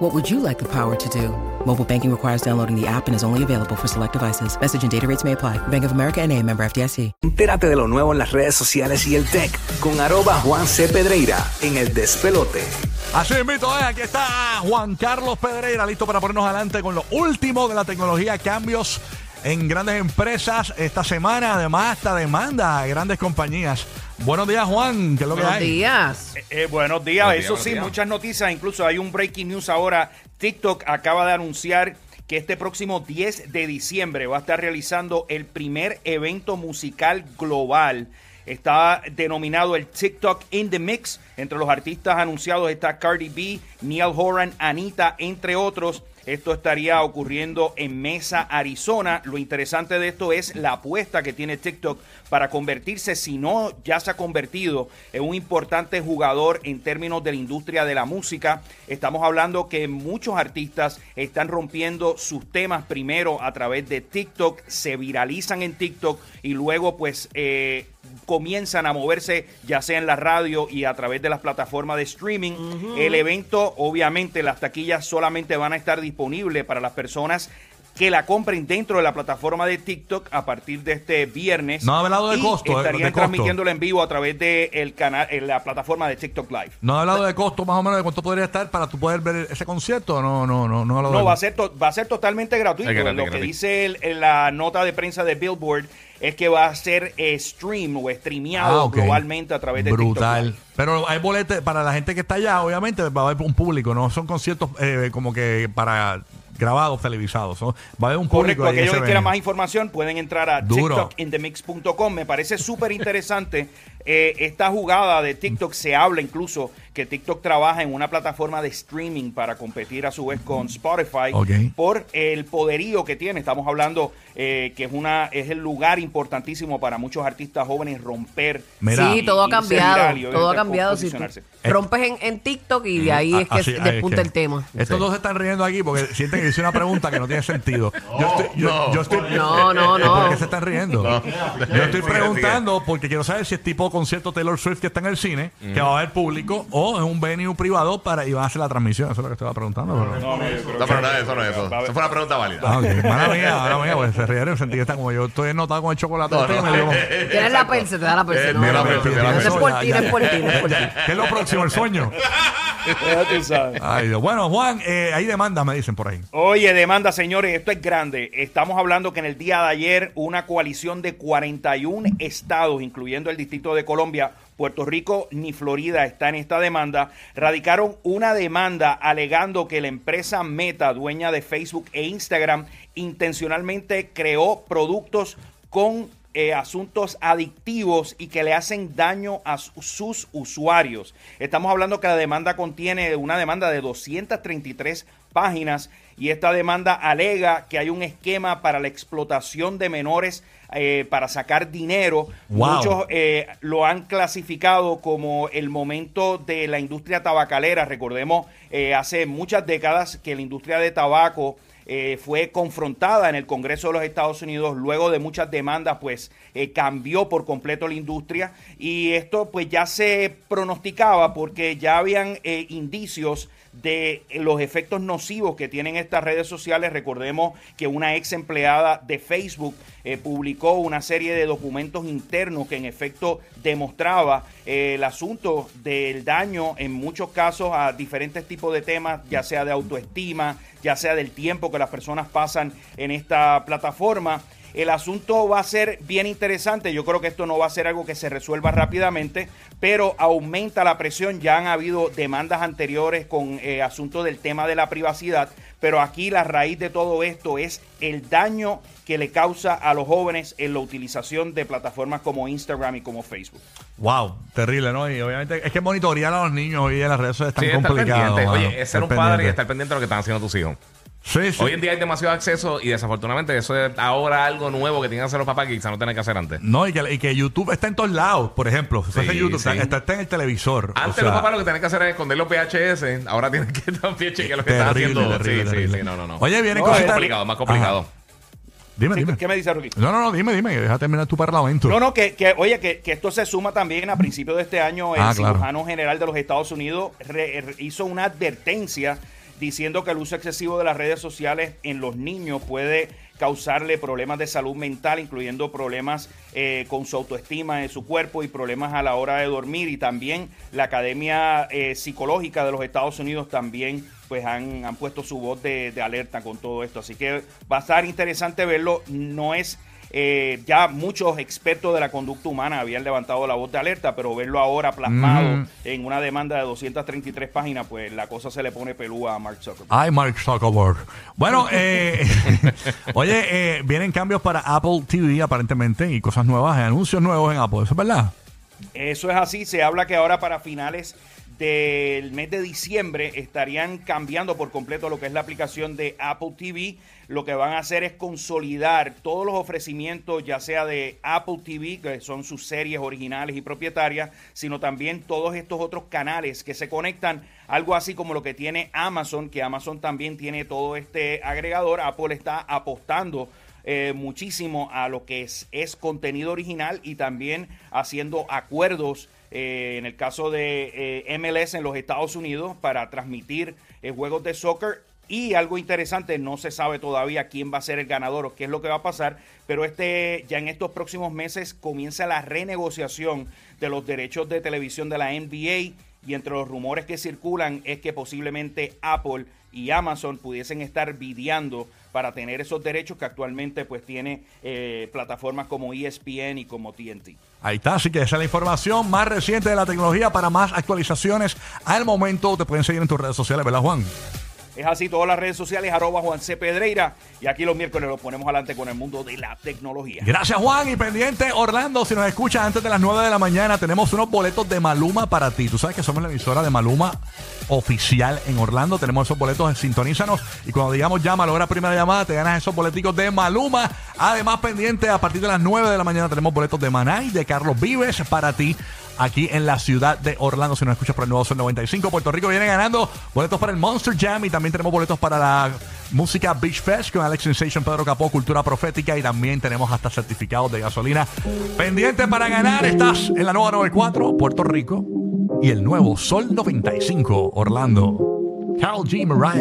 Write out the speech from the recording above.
What would you like the power to do? Mobile banking requires downloading the app and is only available for select devices. Message and data rates may apply. Bank of America and a member FDIC. Entérate de lo nuevo en las redes sociales y el tech con arroba Juan C. Pedreira en el despelote. Así invito, eh, aquí está Juan Carlos Pedreira, listo para ponernos adelante con lo último de la tecnología, cambios en grandes empresas esta semana, además esta demanda a grandes compañías. Buenos días, Juan, ¿qué es lo que Buenos hay? días. Eh, eh, buenos días, Buenos días, eso sí, días. muchas noticias, incluso hay un breaking news ahora. TikTok acaba de anunciar que este próximo 10 de diciembre va a estar realizando el primer evento musical global. Está denominado el TikTok in the Mix. Entre los artistas anunciados está Cardi B, Neil Horan, Anita, entre otros. Esto estaría ocurriendo en Mesa, Arizona. Lo interesante de esto es la apuesta que tiene TikTok para convertirse, si no ya se ha convertido en un importante jugador en términos de la industria de la música. Estamos hablando que muchos artistas están rompiendo sus temas primero a través de TikTok, se viralizan en TikTok y luego pues eh, comienzan a moverse ya sea en la radio y a través de las plataformas de streaming. El evento, obviamente, las taquillas solamente van a estar disponibles para las personas que la compren dentro de la plataforma de TikTok a partir de este viernes. No ha hablado de costo, eh, Estarían de costo. transmitiéndolo en vivo a través de el canal, en la plataforma de TikTok Live. ¿No ha hablado de costo más o menos de cuánto podría estar para tú poder ver ese concierto? No, no, no, no ha hablado No, de va a ser, to- va a ser totalmente gratuito. Gratis, Lo que gratis. dice el- en la nota de prensa de Billboard es que va a ser eh, stream o streameado Ah, globalmente a través de TikTok Brutal. Pero hay boletes para la gente que está allá, obviamente va a haber un público, no son conciertos eh, como que para grabados, televisados. son- va a haber un público. Correcto, ahí aquellos que quieran más información pueden entrar a Duro. tiktokinthemix.com. Me parece súper interesante eh, esta jugada de TikTok. Se habla incluso que TikTok trabaja en una plataforma de streaming para competir a su vez con Spotify por el poderío que tiene. Estamos hablando eh, que es una es el lugar importantísimo para muchos artistas jóvenes romper. Mira. sí, todo ha y cambiado. y todo ha cambiado. Si rompes en, en TikTok y de ahí es que Ah, Así- es despunta que- el tema. Estos dos se están riendo aquí porque sienten que hice una pregunta que no tiene sentido. Yo estoy, yo, no. yo estoy- No, no, no. ¿Por qué se están riendo? No. Yo estoy preguntando porque quiero saber si es tipo concierto Taylor Swift que está en el cine, que va a haber público, o es un venue privado para y van a hacer la transmisión. Eso es lo que estaba preguntando. pero- No, no, No, pero nada, eso no es eso. Va Eso fue una pregunta válida. Ah, ok. Mala mía, mala mía, pues se rieron, sentí que está como yo estoy notado con el chocolate. No, no. Tienes la perse, te da la perse. Eh, no, no, la no. perse, No es por ti, no es por ti, no es por ti. ¿Qué es lo próximo? El sueño. Ay, Dios. Bueno, Juan, eh, hay demandas, me dicen por ahí. Oye, demanda, señores, esto es grande. Estamos hablando que en el día de ayer una coalición de 41 estados, incluyendo el Distrito de Colombia, Puerto Rico ni Florida está en esta demanda, radicaron una demanda alegando que la empresa Meta, dueña de Facebook e Instagram, intencionalmente creó productos con eh, asuntos adictivos y que le hacen daño a su- sus usuarios. Estamos hablando que la demanda contiene una demanda de 233 páginas y esta demanda alega que hay un esquema para la explotación de menores eh, para sacar dinero. Wow. Muchos eh, lo han clasificado como el momento de la industria tabacalera. Recordemos, eh, hace muchas décadas que la industria de tabaco eh, fue confrontada en el Congreso de los Estados Unidos luego de muchas demandas, pues eh, cambió por completo la industria y esto pues ya se pronosticaba porque ya habían eh, indicios de los efectos nocivos que tienen estas redes sociales. Recordemos que una ex empleada de Facebook publicó una serie de documentos internos que en efecto demostraba el asunto del daño en muchos casos a diferentes tipos de temas, ya sea de autoestima, ya sea del tiempo que las personas pasan en esta plataforma. El asunto va a ser bien interesante. Yo creo que esto no va a ser algo que se resuelva rápidamente, pero aumenta la presión. Ya han habido demandas anteriores con eh, asunto del tema de la privacidad, pero aquí la raíz de todo esto es el daño que le causa a los jóvenes en la utilización de plataformas como Instagram y como Facebook. Wow, terrible, ¿no? Y obviamente es que monitorear a los niños hoy en las redes sociales es tan Sí, complicado. Oye, es ser un padre y estar pendiente de lo que están haciendo tus hijos. Sí, sí. Hoy en día hay demasiado acceso y desafortunadamente eso es ahora algo nuevo que tienen que hacer los papás que quizás no tienen que hacer antes. No, y que, y que YouTube está en todos lados, por ejemplo. Si Sí, YouTube, sí. está, está en el televisor. Antes O sea, los papás lo que tenían que hacer es esconder los VHS, ahora tienen que también chequear lo que están haciendo. terrible, sí, terrible. sí, sí, no, no, no. Oye, viene No, más complicado, más complicado. Ajá. Dime, Sí, dime. ¿Qué me dice Ruki? No, no, no, dime, dime. Deja terminar tu parlamento. No, no, que, que, oye, que, que esto se suma también a principios de este año. El Ah, claro. cirujano general de los Estados Unidos re- re- hizo una advertencia diciendo que el uso excesivo de las redes sociales en los niños puede causarle problemas de salud mental, incluyendo problemas eh, con su autoestima de su cuerpo y problemas a la hora de dormir. Y también la Academia eh, Psicológica de los Estados Unidos también pues han, han puesto su voz de, de alerta con todo esto. Así que va a estar interesante verlo. No es eh, ya muchos expertos de la conducta humana habían levantado la voz de alerta, pero verlo ahora plasmado Mm. en una demanda de 233 páginas, pues la cosa se le pone pelúa a Mark Zuckerberg. Ay, Mark Zuckerberg. Bueno, eh, oye, eh, vienen cambios para Apple TV aparentemente y cosas nuevas, anuncios nuevos en Apple. ¿Eso es verdad? Eso es así, se habla que ahora para finales del mes de diciembre estarían cambiando por completo lo que es la aplicación de Apple TV. Lo que van a hacer es consolidar todos los ofrecimientos, ya sea de Apple TV, que son sus series originales y propietarias, sino también todos estos otros canales que se conectan, algo así como lo que tiene Amazon, que Amazon también tiene todo este agregador. Apple está apostando eh, muchísimo a lo que es, es contenido original y también haciendo acuerdos eh, en el caso de eh, MLS en los Estados Unidos para transmitir eh, juegos de soccer. Y algo interesante, no se sabe todavía quién va a ser el ganador o qué es lo que va a pasar, pero este ya en estos próximos meses comienza la renegociación de los derechos de televisión de la NBA y entre los rumores que circulan es que posiblemente Apple y Amazon pudiesen estar videando para tener esos derechos que actualmente pues tiene eh, plataformas como ESPN y como TNT. Ahí está, así que esa es la información más reciente de la tecnología. Para más actualizaciones, al momento te pueden seguir en tus redes sociales, ¿verdad, Juan? Es así, todas las redes sociales, arroba Juan C. Y aquí los miércoles los ponemos adelante con el mundo de la tecnología. Gracias, Juan. Y pendiente, Orlando, si nos escuchas antes de las 9 de la mañana, tenemos unos boletos de Maluma para ti. Tú sabes que somos la emisora de Maluma oficial en Orlando. Tenemos esos boletos, sintonízanos. Y cuando digamos llama, logra primera llamada, te ganas esos boleticos de Maluma. Además, pendiente, a partir de las 9 de la mañana tenemos boletos de Manay, de Carlos Vives para ti. Aquí en la ciudad de Orlando, si nos escuchas por el nuevo Sol 95, Puerto Rico viene ganando boletos para el Monster Jam y también tenemos boletos para la música Beach Fest con Alex Sensation, Pedro Capó, Cultura Profética y también tenemos hasta certificados de gasolina. Pendiente para ganar, estás en la nueva 94, Puerto Rico y el nuevo Sol 95, Orlando. Carol G. Mariah.